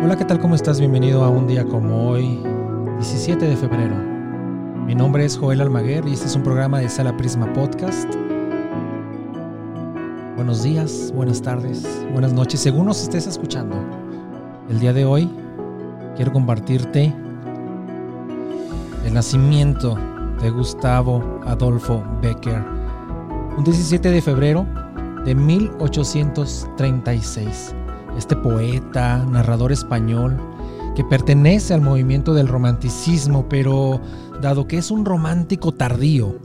Hola, ¿qué tal? ¿Cómo estás? Bienvenido a un día como hoy, 17 de febrero. Mi nombre es Joel Almaguer y este es un programa de Sala Prisma Podcast. Buenos días, buenas tardes, buenas noches, según nos estés escuchando. El día de hoy quiero compartirte el nacimiento de Gustavo Adolfo Becker, un 17 de febrero de 1836 este poeta, narrador español, que pertenece al movimiento del romanticismo, pero dado que es un romántico tardío,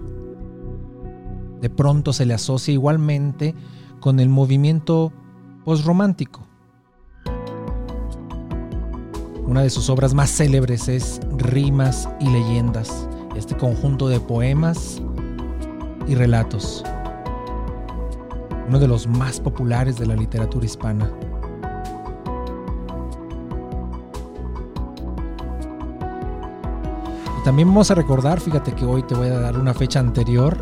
de pronto se le asocia igualmente con el movimiento posromántico. Una de sus obras más célebres es Rimas y Leyendas, este conjunto de poemas y relatos, uno de los más populares de la literatura hispana. También vamos a recordar, fíjate que hoy te voy a dar una fecha anterior,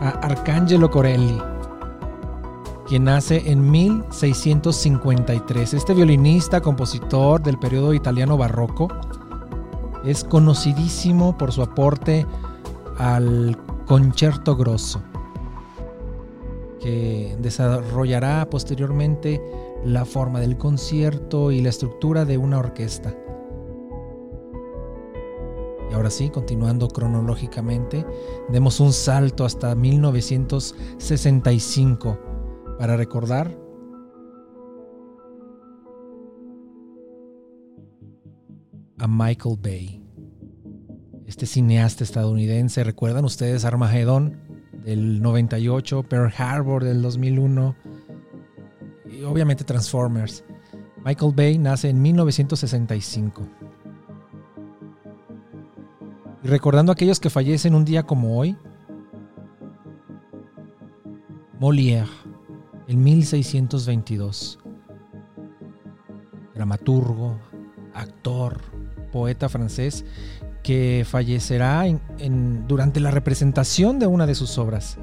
a Arcangelo Corelli, quien nace en 1653. Este violinista, compositor del periodo italiano barroco, es conocidísimo por su aporte al concierto grosso, que desarrollará posteriormente la forma del concierto y la estructura de una orquesta ahora sí, continuando cronológicamente, demos un salto hasta 1965 para recordar a Michael Bay. Este cineasta estadounidense, ¿recuerdan ustedes Armageddon del 98, Pearl Harbor del 2001 y obviamente Transformers? Michael Bay nace en 1965. Y recordando a aquellos que fallecen un día como hoy, Molière, en 1622, dramaturgo, actor, poeta francés, que fallecerá durante la representación de una de sus obras.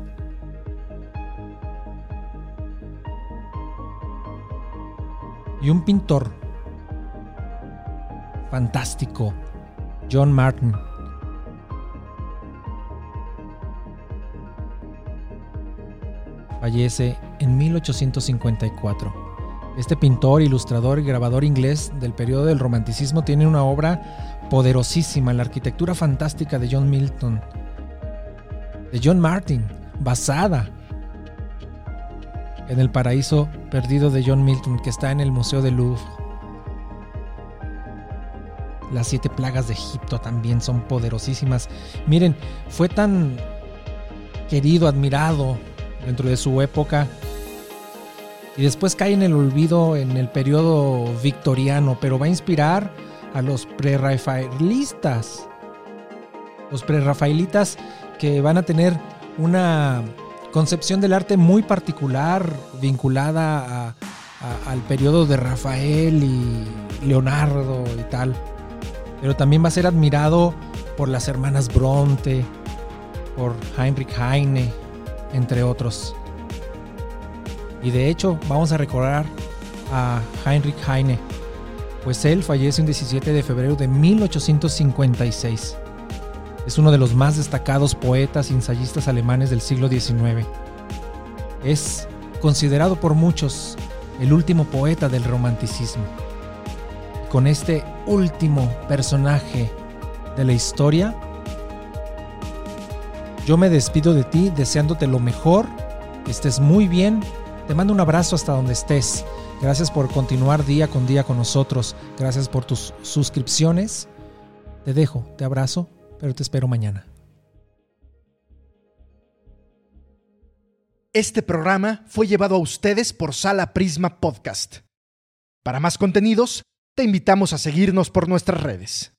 Y un pintor fantástico, John Martin, fallece en 1854. Este pintor, ilustrador y grabador inglés del periodo del romanticismo tiene una obra poderosísima, la arquitectura fantástica de John Milton, de John Martin, basada en el paraíso perdido de John Milton que está en el Museo del Louvre. Las siete plagas de Egipto también son poderosísimas. Miren, fue tan querido, admirado dentro de su época. Y después cae en el olvido en el periodo victoriano, pero va a inspirar a los prerrafaelistas. Los prerrafaelitas que van a tener una concepción del arte muy particular, vinculada al periodo de Rafael y Leonardo y tal. Pero también va a ser admirado por las hermanas Bronte, por Heinrich Heine, entre otros. Y de hecho, vamos a recordar a Heinrich Heine, pues él fallece un 17 de febrero de 1856. Es uno de los más destacados poetas y ensayistas alemanes del siglo XIX. Es considerado por muchos el último poeta del romanticismo. Con este último personaje de la historia, yo me despido de ti deseándote lo mejor, que estés muy bien. Te mando un abrazo hasta donde estés. Gracias por continuar día con día con nosotros. Gracias por tus suscripciones. Te dejo, te abrazo, pero te espero mañana. Este programa fue llevado a ustedes por Sala Prisma Podcast. Para más contenidos, te invitamos a seguirnos por nuestras redes.